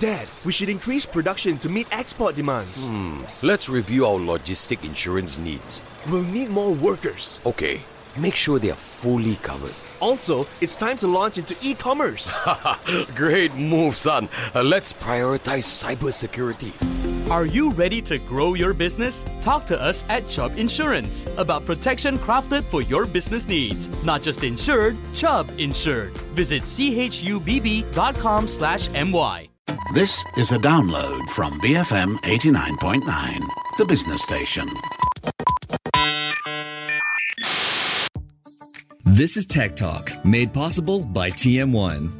Dad, we should increase production to meet export demands. Hmm. Let's review our logistic insurance needs. We'll need more workers. Okay, make sure they are fully covered. Also, it's time to launch into e commerce. Great move, son. Uh, let's prioritize cybersecurity. Are you ready to grow your business? Talk to us at Chubb Insurance about protection crafted for your business needs. Not just insured, Chubb insured. Visit chubb.com slash my. This is a download from BFM 89.9, the business station. This is Tech Talk, made possible by TM1.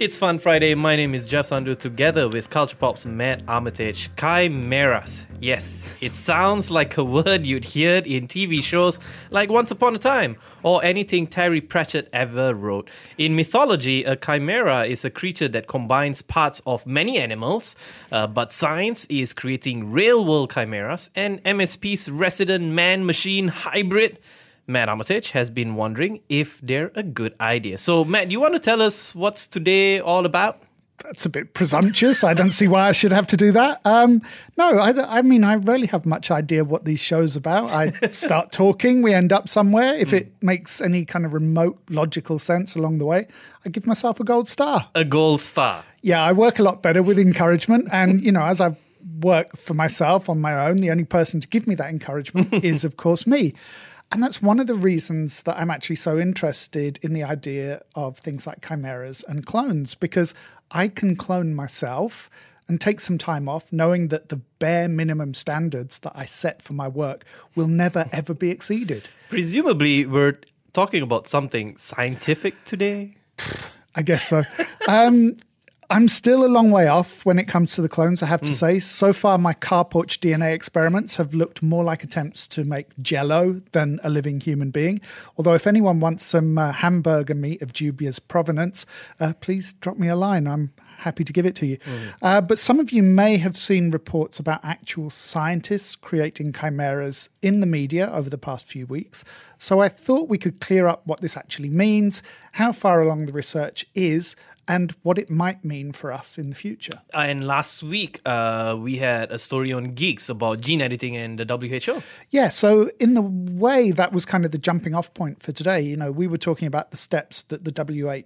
It's Fun Friday. My name is Jeff Sandhu together with Culture Pop's Matt Armitage. Chimeras. Yes, it sounds like a word you'd hear in TV shows like Once Upon a Time or anything Terry Pratchett ever wrote. In mythology, a chimera is a creature that combines parts of many animals, uh, but science is creating real world chimeras, and MSP's resident man machine hybrid Matt Armitage has been wondering if they're a good idea. So, Matt, you want to tell us what's today all about? That's a bit presumptuous. I don't see why I should have to do that. Um, no, I, I, mean, I rarely have much idea what these shows about. I start talking, we end up somewhere. If it makes any kind of remote logical sense along the way, I give myself a gold star. A gold star. Yeah, I work a lot better with encouragement. And, you know, as I work for myself on my own, the only person to give me that encouragement is, of course, me. And that's one of the reasons that I'm actually so interested in the idea of things like chimeras and clones, because I can clone myself and take some time off, knowing that the bare minimum standards that I set for my work will never, ever be exceeded. Presumably, we're talking about something scientific today. I guess so. Um, I'm still a long way off when it comes to the clones, I have to mm. say. So far, my car porch DNA experiments have looked more like attempts to make jello than a living human being. Although, if anyone wants some uh, hamburger meat of dubious provenance, uh, please drop me a line. I'm happy to give it to you. Mm. Uh, but some of you may have seen reports about actual scientists creating chimeras in the media over the past few weeks. So I thought we could clear up what this actually means, how far along the research is, and what it might mean for us in the future. Uh, and last week, uh, we had a story on Geeks about gene editing and the WHO. Yeah, so in the way, that was kind of the jumping off point for today. You know, we were talking about the steps that the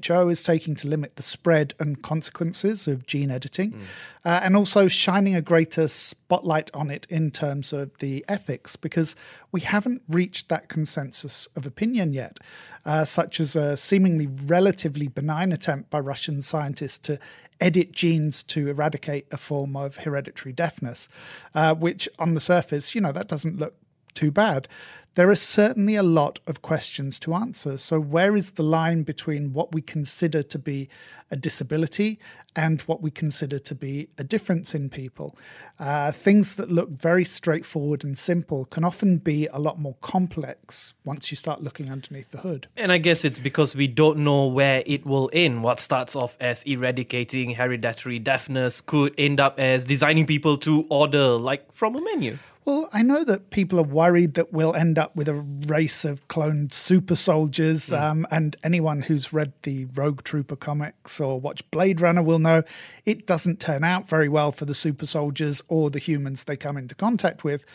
WHO is taking to limit the spread and consequences of gene editing, mm. uh, and also shining a greater spotlight on it in terms of the ethics, because we haven't reached that consensus of opinion yet, uh, such as a seemingly relatively benign attempt by Russian scientists to edit genes to eradicate a form of hereditary deafness, uh, which on the surface, you know, that doesn't look too bad there are certainly a lot of questions to answer. So, where is the line between what we consider to be a disability and what we consider to be a difference in people? Uh, things that look very straightforward and simple can often be a lot more complex once you start looking underneath the hood. And I guess it's because we don't know where it will end. What starts off as eradicating hereditary deafness could end up as designing people to order like from a menu. Well, I know that people are worried that we'll end up with a race of cloned super soldiers, mm. um, and anyone who's read the Rogue Trooper comics or watched Blade Runner will know it doesn't turn out very well for the super soldiers or the humans they come into contact with.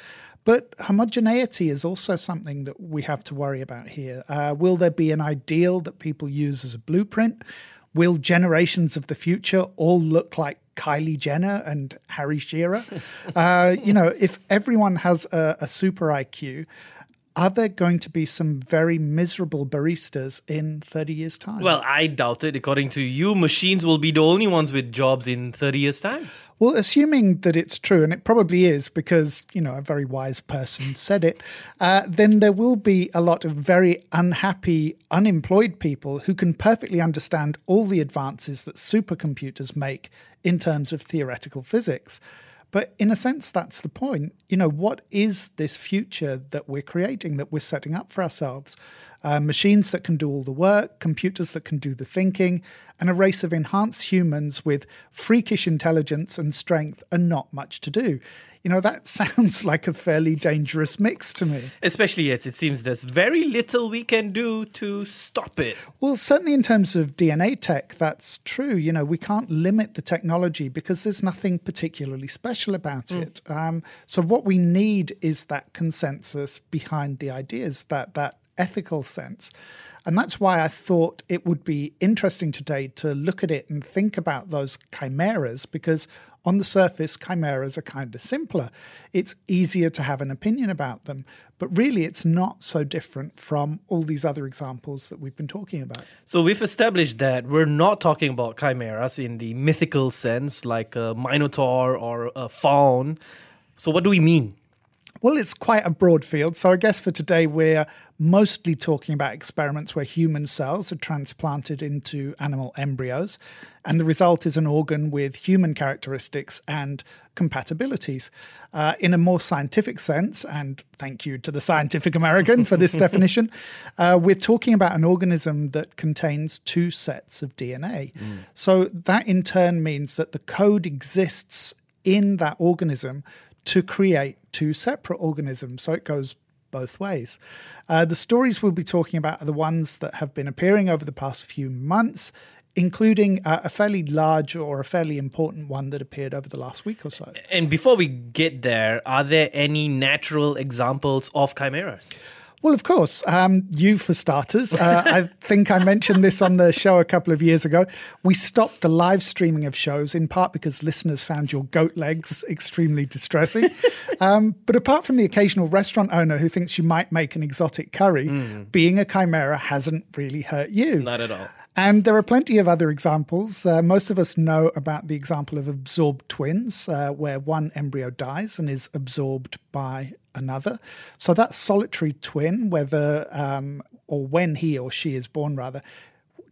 But homogeneity is also something that we have to worry about here. Uh, will there be an ideal that people use as a blueprint? Will generations of the future all look like Kylie Jenner and Harry Shearer? uh, you know, if everyone has a, a super IQ, are there going to be some very miserable baristas in 30 years' time? Well, I doubt it. According to you, machines will be the only ones with jobs in 30 years' time. Well, assuming that it's true, and it probably is because, you know, a very wise person said it, uh, then there will be a lot of very unhappy, unemployed people who can perfectly understand all the advances that supercomputers make in terms of theoretical physics. But in a sense, that's the point. You know, what is this future that we're creating, that we're setting up for ourselves? Uh, machines that can do all the work, computers that can do the thinking, and a race of enhanced humans with freakish intelligence and strength and not much to do. You know, that sounds like a fairly dangerous mix to me. Especially as it seems there's very little we can do to stop it. Well, certainly in terms of DNA tech, that's true. You know, we can't limit the technology because there's nothing particularly special about it. Um, so what we need is that consensus behind the ideas, that that ethical sense. And that's why I thought it would be interesting today to look at it and think about those chimeras because on the surface, chimeras are kind of simpler. It's easier to have an opinion about them, but really it's not so different from all these other examples that we've been talking about. So we've established that we're not talking about chimeras in the mythical sense, like a minotaur or a faun. So what do we mean? Well, it's quite a broad field. So I guess for today, we're mostly talking about experiments where human cells are transplanted into animal embryos, and the result is an organ with human characteristics and compatibilities. Uh, in a more scientific sense, and thank you to the Scientific American for this definition, uh, we're talking about an organism that contains two sets of DNA. So that in turn means that the code exists in that organism to create two separate organisms. So it goes both ways. Uh, the stories we'll be talking about are the ones that have been appearing over the past few months, including uh, a fairly large or a fairly important one that appeared over the last week or so. And before we get there, are there any natural examples of chimeras? Well, of course. Um, you, for starters. Uh, I think I mentioned this on the show a couple of years ago. We stopped the live streaming of shows in part because listeners found your goat legs extremely distressing. Um, but apart from the occasional restaurant owner who thinks you might make an exotic curry, being a chimera hasn't really hurt you. Not at all. And there are plenty of other examples. Uh, most of us know about the example of absorbed twins, uh, where one embryo dies and is absorbed by another. So that solitary twin, whether um, or when he or she is born, rather,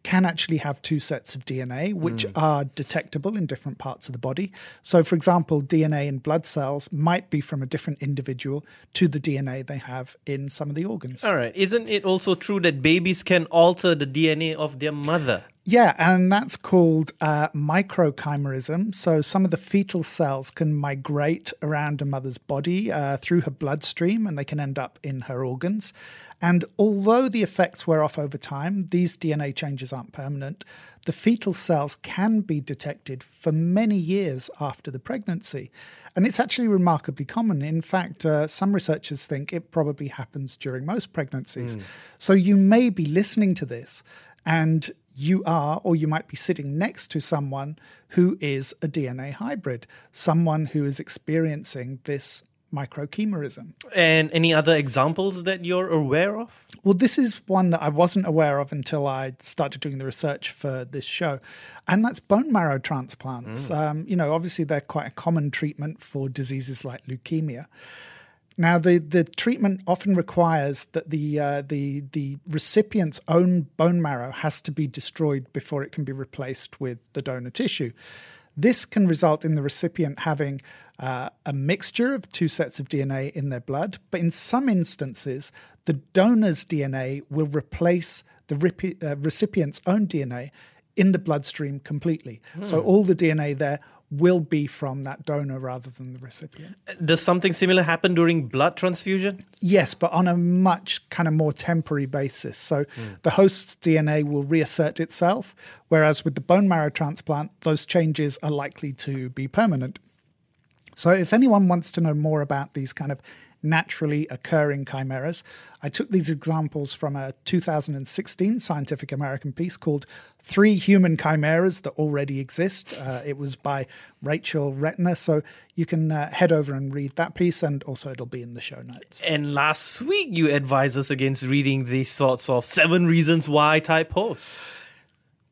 can actually have two sets of DNA, which are detectable in different parts of the body. So, for example, DNA in blood cells might be from a different individual to the DNA they have in some of the organs. All right. Isn't it also true that babies can alter the DNA of their mother? Yeah, and that's called uh, microchimerism. So some of the fetal cells can migrate around a mother's body uh, through her bloodstream and they can end up in her organs. And although the effects wear off over time, these DNA changes aren't permanent. The fetal cells can be detected for many years after the pregnancy. And it's actually remarkably common. In fact, uh, some researchers think it probably happens during most pregnancies. So you may be listening to this and you are, or you might be sitting next to someone who is a DNA hybrid, someone who is experiencing this microchimerism. And any other examples that you're aware of? Well, this is one that I wasn't aware of until I started doing the research for this show, and that's bone marrow transplants. Um, you know, obviously, they're quite a common treatment for diseases like leukemia. Now, the, the treatment often requires that the, uh, the, the recipient's own bone marrow has to be destroyed before it can be replaced with the donor tissue. This can result in the recipient having uh, a mixture of two sets of DNA in their blood, but in some instances, the donor's DNA will replace the repi- uh, recipient's own DNA in the bloodstream completely. So all the DNA there will be from that donor rather than the recipient. Does something similar happen during blood transfusion? Yes, but on a much kind of more temporary basis. So hmm. the host's DNA will reassert itself, whereas with the bone marrow transplant, those changes are likely to be permanent. So if anyone wants to know more about these kind of naturally occurring chimeras, I took these examples from a 2016 Scientific American piece called Three Human Chimeras That Already Exist. Uh, it was by Rachael Rettner. So you can uh, head over and read that piece, and also it'll be in the show notes. And last week, you advised us against reading these sorts of seven reasons why type posts.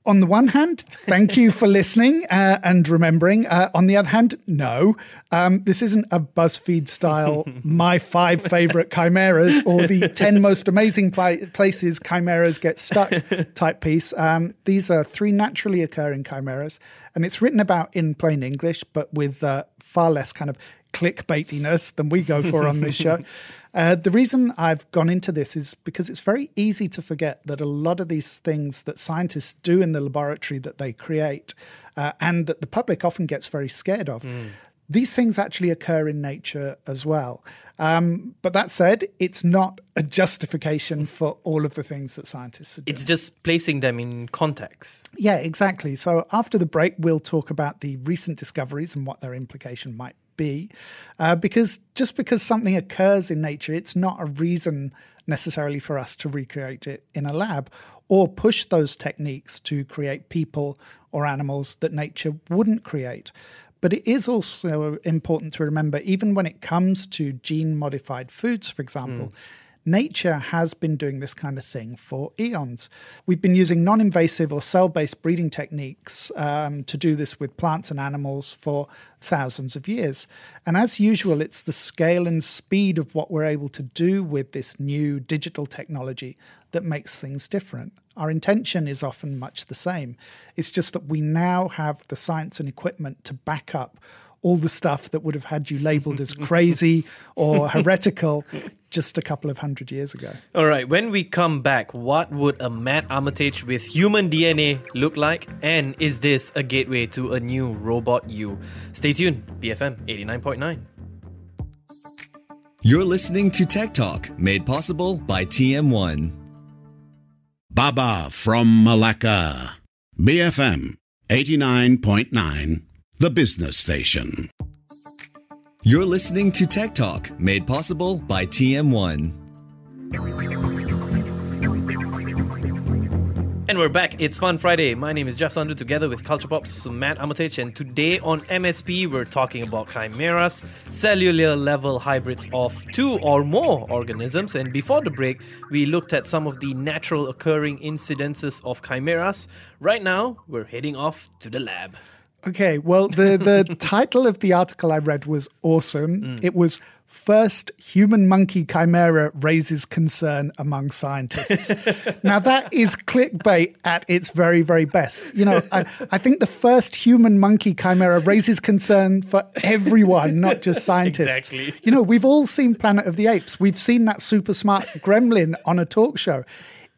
On the one hand, thank you for listening uh, and remembering. Uh, on the other hand, no, um, this isn't a BuzzFeed style, my five favorite chimeras or the 10 most amazing pla- places chimeras get stuck type piece. Um, these are three naturally occurring chimeras, and it's written about in plain English, but with uh, far less kind of clickbaitiness than we go for on this show. Uh, the reason I've gone into this is because it's very easy to forget that a lot of these things that scientists do in the laboratory that they create uh, and that the public often gets very scared of, these things actually occur in nature as well. Um, but that said, it's not a justification for all of the things that scientists are doing. It's just placing them in context. Yeah, exactly. So after the break, we'll talk about the recent discoveries and what their implication might be. Uh, because just because something occurs in nature, it's not a reason necessarily for us to recreate it in a lab or push those techniques to create people or animals that nature wouldn't create. But it is also important to remember, even when it comes to gene modified foods, for example, mm. Nature has been doing this kind of thing for eons. We've been using non invasive or cell based breeding techniques um, to do this with plants and animals for thousands of years. And as usual, it's the scale and speed of what we're able to do with this new digital technology that makes things different. Our intention is often much the same. It's just that we now have the science and equipment to back up all the stuff that would have had you labeled as crazy or heretical just a couple of hundred years ago. All right, when we come back, what would a Matt Armitage with human DNA look like? And is this a gateway to a new robot you? Stay tuned, BFM 89.9. You're listening to Tech Talk, made possible by TM1. Baba from Malacca. BFM 89.9, the business station. You're listening to Tech Talk, made possible by TM1. And we're back. It's Fun Friday. My name is Jeff Sandhu together with Culture Pop's Matt Armitage. And today on MSP, we're talking about chimeras, cellular level hybrids of two or more organisms. And before the break, we looked at some of the natural occurring incidences of chimeras. Right now, we're heading off to the lab. Okay, well, the, the title of the article I read was awesome. Mm. It was First Human Monkey Chimera Raises Concern Among Scientists. now, that is clickbait at its very, very best. You know, I, I think the first human monkey chimera raises concern for everyone, not just scientists. Exactly. You know, we've all seen Planet of the Apes, we've seen that super smart gremlin on a talk show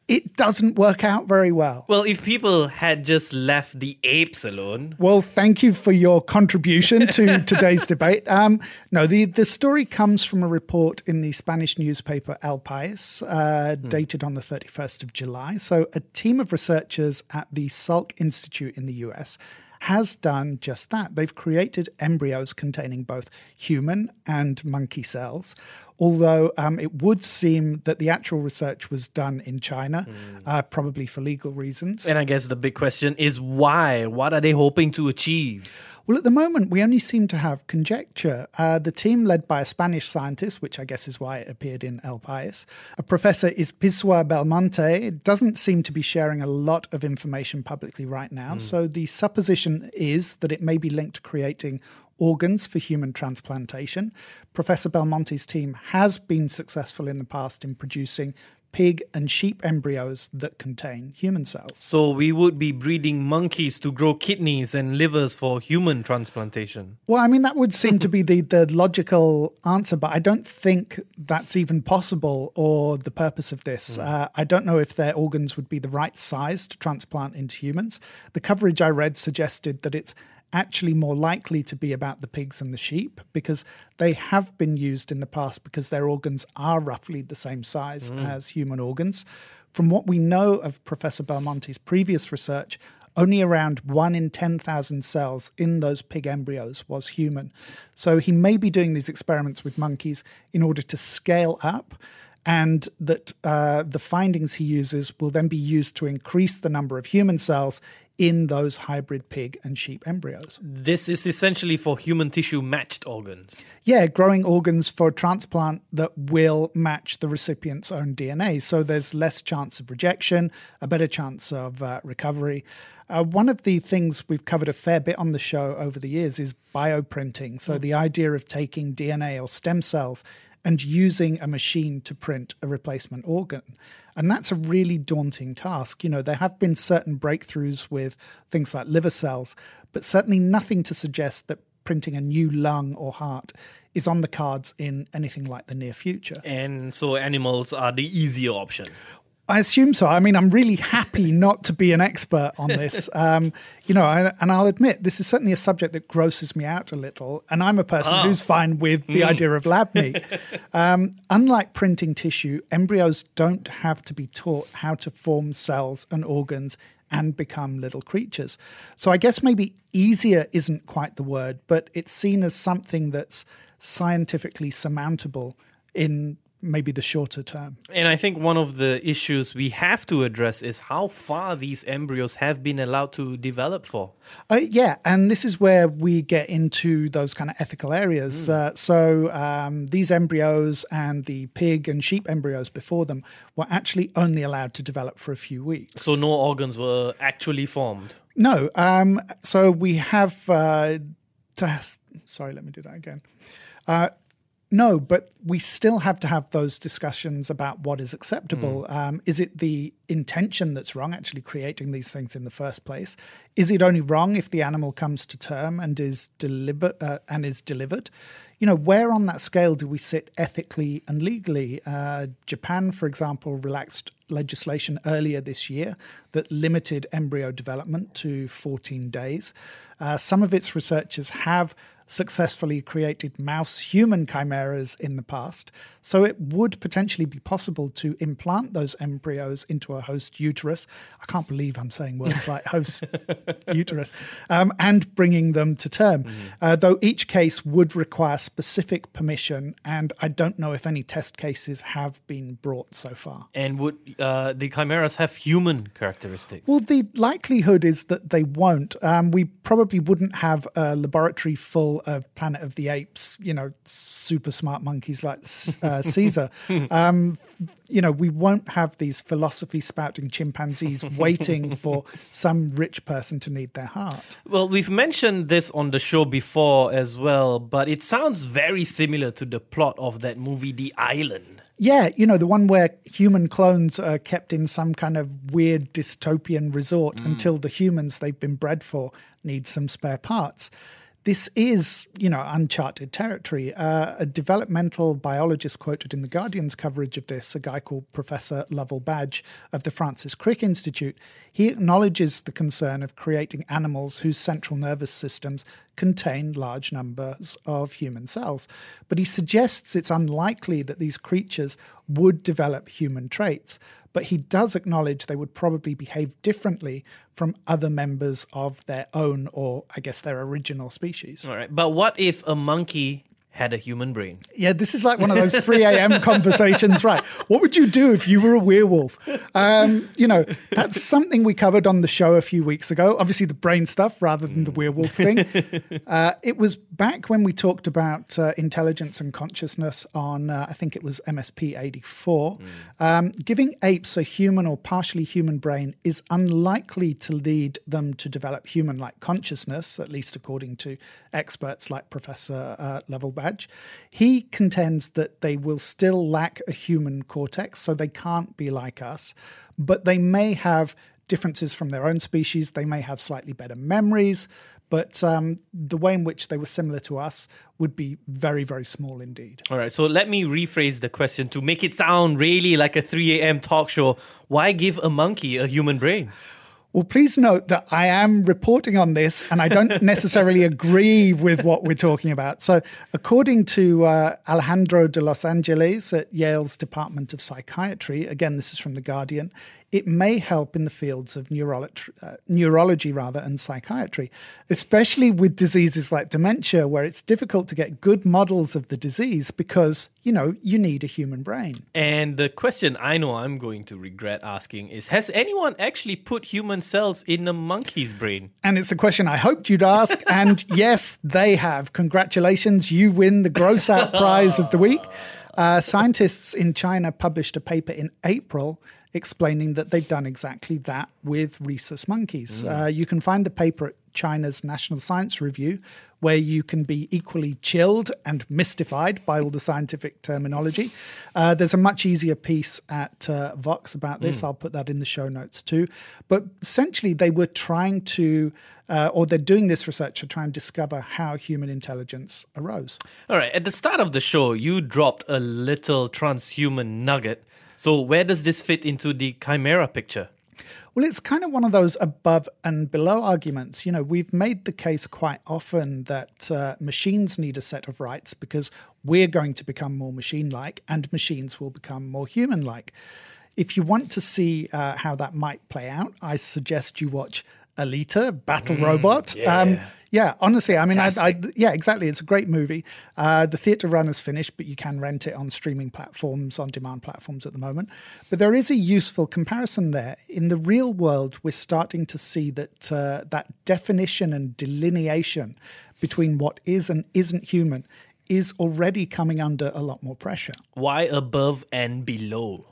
it doesn't work out very well. Well, if people had just left the apes alone. Well, thank you for your contribution to today's debate. Um, no, the, the story comes from a report in the Spanish newspaper El País, uh, hmm. dated on the 31st of July. So, a team of researchers at the Salk Institute in the US has done just that. They've created embryos containing both human and monkey cells, although um, it would seem that the actual research was done in China, mm. uh, probably for legal reasons. And I guess the big question is why? What are they hoping to achieve? Well, at the moment, we only seem to have conjecture. Uh, the team, led by a Spanish scientist, which I guess is why it appeared in El País, a professor is Izpisua Belmonte, doesn't seem to be sharing a lot of information publicly right now. Mm. So the supposition is that it may be linked to creating organs for human transplantation. Professor Belmonte's team has been successful in the past in producing pig and sheep embryos that contain human cells. So we would be breeding monkeys to grow kidneys and livers for human transplantation. Well, I mean that would seem to be the the logical answer, but I don't think that's even possible or the purpose of this. Mm. Uh, I don't know if their organs would be the right size to transplant into humans. The coverage I read suggested that it's actually more likely to be about the pigs and the sheep because they have been used in the past because their organs are roughly the same size mm. as human organs. From what we know of Professor Belmonte's previous research, only around 1 in 10,000 cells in those pig embryos was human. So he may be doing these experiments with monkeys in order to scale up and that uh, the findings he uses will then be used to increase the number of human cells in those hybrid pig and sheep embryos. This is essentially for human tissue matched organs. Yeah, growing organs for transplant that will match the recipient's own DNA. So there's less chance of rejection, a better chance of uh, recovery. Uh, one of the things we've covered a fair bit on the show over the years is bioprinting. So, mm. the idea of taking DNA or stem cells and using a machine to print a replacement organ. And that's a really daunting task. You know, there have been certain breakthroughs with things like liver cells, but certainly nothing to suggest that printing a new lung or heart is on the cards in anything like the near future. And so animals are the easier option. I assume so. I mean, I'm really happy not to be an expert on this. Um, you know, I, and I'll admit this is certainly a subject that grosses me out a little. And I'm a person who's fine with the idea of lab meat. Um, unlike printing tissue, embryos don't have to be taught how to form cells and organs and become little creatures. So I guess maybe easier isn't quite the word, but it's seen as something that's scientifically surmountable in maybe the shorter term. And I think one of the issues we have to address is how far these embryos have been allowed to develop for. Uh, yeah, and this is where we get into those kind of ethical areas. Uh, so um, these embryos and the pig and sheep embryos before them were actually only allowed to develop for a few weeks. So no organs were actually formed. No, um, so we have. Uh, to, sorry, let me do that again. No, but we still have to have those discussions about what is acceptable. Um, is it the intention that's wrong, actually creating these things in the first place? Is it only wrong if the animal comes to term and is deliberate uh, and is delivered? You know, where on that scale do we sit ethically and legally? Uh, Japan, for example, relaxed legislation earlier this year that limited embryo development to 14 days. Uh, some of its researchers have successfully created mouse human chimeras in the past. So it would potentially be possible to implant those embryos into a host uterus. I can't believe I'm saying words like host uterus, um, and bringing them to term. Uh, though each case would require specific permission, and I don't know if any test cases have been brought so far. And would uh, the chimeras have human characteristics? Well, the likelihood is that they won't. Um, we probably wouldn't have a laboratory full of Planet of the Apes, you know, super smart monkeys like uh, Caesar. Um, you know, we won't have these philosophy spouting chimpanzees waiting for some rich person to need their heart. Well, we've mentioned this on the show before as well, but it sounds very similar to the plot of that movie, The Island. Yeah, you know, the one where human clones are kept in some kind of weird dystopian resort until the humans they've been bred for need some spare parts. This is, you know, uncharted territory. Uh, a developmental biologist quoted in The Guardian's coverage of this, a guy called Professor Lovell Badge of the Francis Crick Institute, he acknowledges the concern of creating animals whose central nervous systems contain large numbers of human cells. But he suggests it's unlikely that these creatures would develop human traits. But he does acknowledge they would probably behave differently from other members of their own, or I guess their original species. All right. But what if a monkey had a human brain? Yeah, this is like one of those 3 a.m. conversations, right? What would you do if you were a werewolf? Um, you know, that's something we covered on the show a few weeks ago. Obviously, the brain stuff rather than the werewolf thing. Uh, it was back when we talked about uh, intelligence and consciousness on, uh, I think it was MSP 84. Um, giving apes a human or partially human brain is unlikely to lead them to develop human like consciousness, at least according to experts like Professor uh, Lovell He contends that they will still lack a human cortex, so they can't be like us, but they may have differences from their own species. They may have slightly better memories, but um, the way in which they were similar to us would be very, very small indeed. All right. So let me rephrase the question to make it sound really like a 3 a.m. talk show. Why give a monkey a human brain? Well, please note that I am reporting on this and I don't necessarily agree with what we're talking about. So, according to uh, Alejandro de Los Angeles at Yale's Department of Psychiatry, again, this is from The Guardian, it may help in the fields of neurolo- uh, neurology rather and psychiatry, especially with diseases like dementia, where it's difficult to get good models of the disease because, you know, you need a human brain. And the question I know I'm going to regret asking is Has anyone actually put human cells in a monkey's brain? And it's a question I hoped you'd ask. And yes, they have. Congratulations, you win the Gross Out Prize of the Week. Uh, scientists in China published a paper in April explaining that they've done exactly that with rhesus monkeys. Uh, you can find the paper at China's National Science Review, where you can be equally chilled and mystified by all the scientific terminology. Uh, there's a much easier piece at uh, Vox about this. I'll put that in the show notes too. But essentially, they were trying to, uh, or they're doing this research to try and discover how human intelligence arose. All right. At the start of the show, you dropped a little transhuman nugget. So, where does this fit into the Chimera picture? Well, it's kind of one of those above and below arguments. You know, we've made the case quite often that uh, machines need a set of rights because we're going to become more machine like and machines will become more human like. If you want to see uh, how that might play out, I suggest you watch Alita Battle Robot. Um, yeah, honestly, I mean, I, I, yeah, exactly. It's a great movie. Uh, the theatre run is finished, but you can rent it on streaming platforms, on demand platforms at the moment. But there is a useful comparison there. In the real world, we're starting to see that uh, that definition and delineation between what is and isn't human is already coming under a lot more pressure. Why above and below?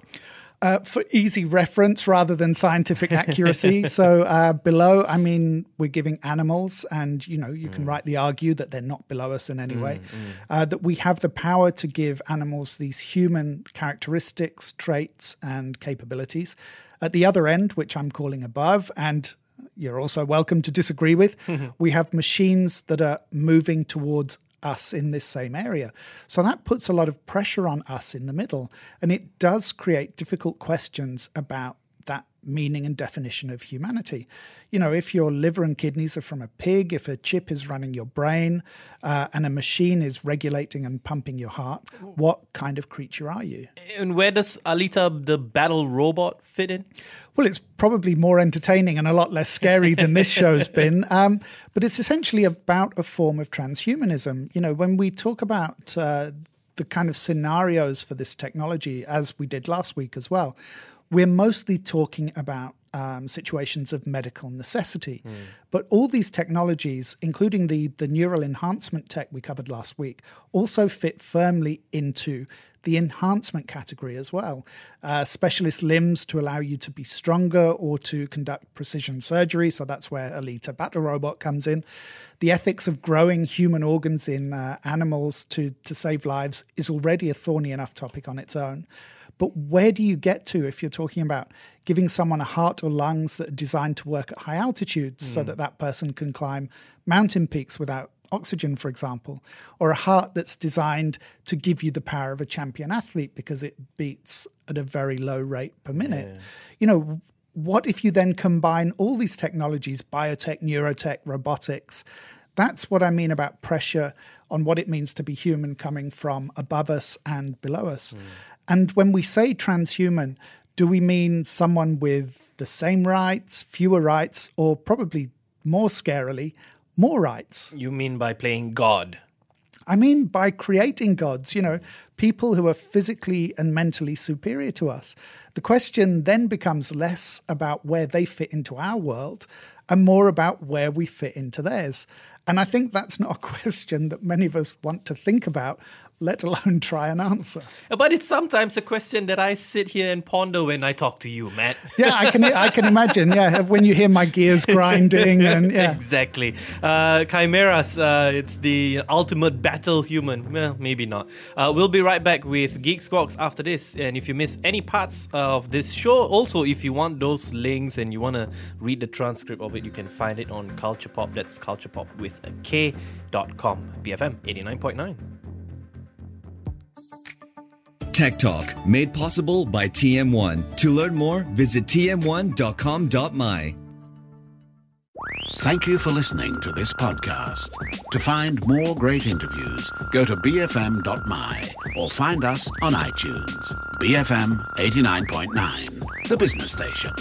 Uh, for easy reference rather than scientific accuracy. so uh, below, I mean, we're giving animals, and you know, you can rightly argue that they're not below us in any way. Uh, that we have the power to give animals these human characteristics, traits, and capabilities. At the other end, which I'm calling above, and you're also welcome to disagree with, we have machines that are moving towards us in this same area. So that puts a lot of pressure on us in the middle. And it does create difficult questions about meaning and definition of humanity. You know, if your liver and kidneys are from a pig, if a chip is running your brain, uh, and a machine is regulating and pumping your heart, what kind of creature are you? And where does Alita, the battle robot, fit in? Well, it's probably more entertaining and a lot less scary than this show's been. Um, but it's essentially about a form of transhumanism. You know, when we talk about uh, the kind of scenarios for this technology, as we did last week as well, we're mostly talking about um, situations of medical necessity. But all these technologies, including the, the neural enhancement tech we covered last week, also fit firmly into the enhancement category as well. Uh, specialist limbs to allow you to be stronger or to conduct precision surgery. So that's where Alita Battle Robot comes in. The ethics of growing human organs in uh, animals to, to save lives is already a thorny enough topic on its own. But where do you get to if you're talking about giving someone a heart or lungs that are designed to work at high altitudes so mm. that that person can climb mountain peaks without oxygen, for example, or a heart that's designed to give you the power of a champion athlete because it beats at a very low rate per minute? You know, what if you then combine all these technologies biotech, neurotech, robotics? That's what I mean about pressure on what it means to be human coming from above us and below us. Mm. And when we say transhuman, do we mean someone with the same rights, fewer rights, or probably more scarily, more rights? You mean by playing God? I mean, by creating gods, you know, people who are physically and mentally superior to us. The question then becomes less about where they fit into our world and more about where we fit into theirs. And I think that's not a question that many of us want to think about, let alone try and answer. But it's sometimes a question that I sit here and ponder when I talk to you, Matt. Yeah, I can I can imagine. Yeah, when you hear my gears grinding and yeah. exactly. Uh, Chimeras, uh, it's the ultimate battle human. Well, maybe not. Uh, we'll be right back with Geek Squawks after this. And if you miss any parts of this show, also if you want those links and you want to read the transcript of it, you can find it on Culture Pop. That's Culture Pop with a K dot com. BFM 89.9. Tech Talk, made possible by TM1. To learn more, visit tm1.com.my. Thank you for listening to this podcast. To find more great interviews, go to bfm.my or find us on iTunes. BFM 89.9, the business station.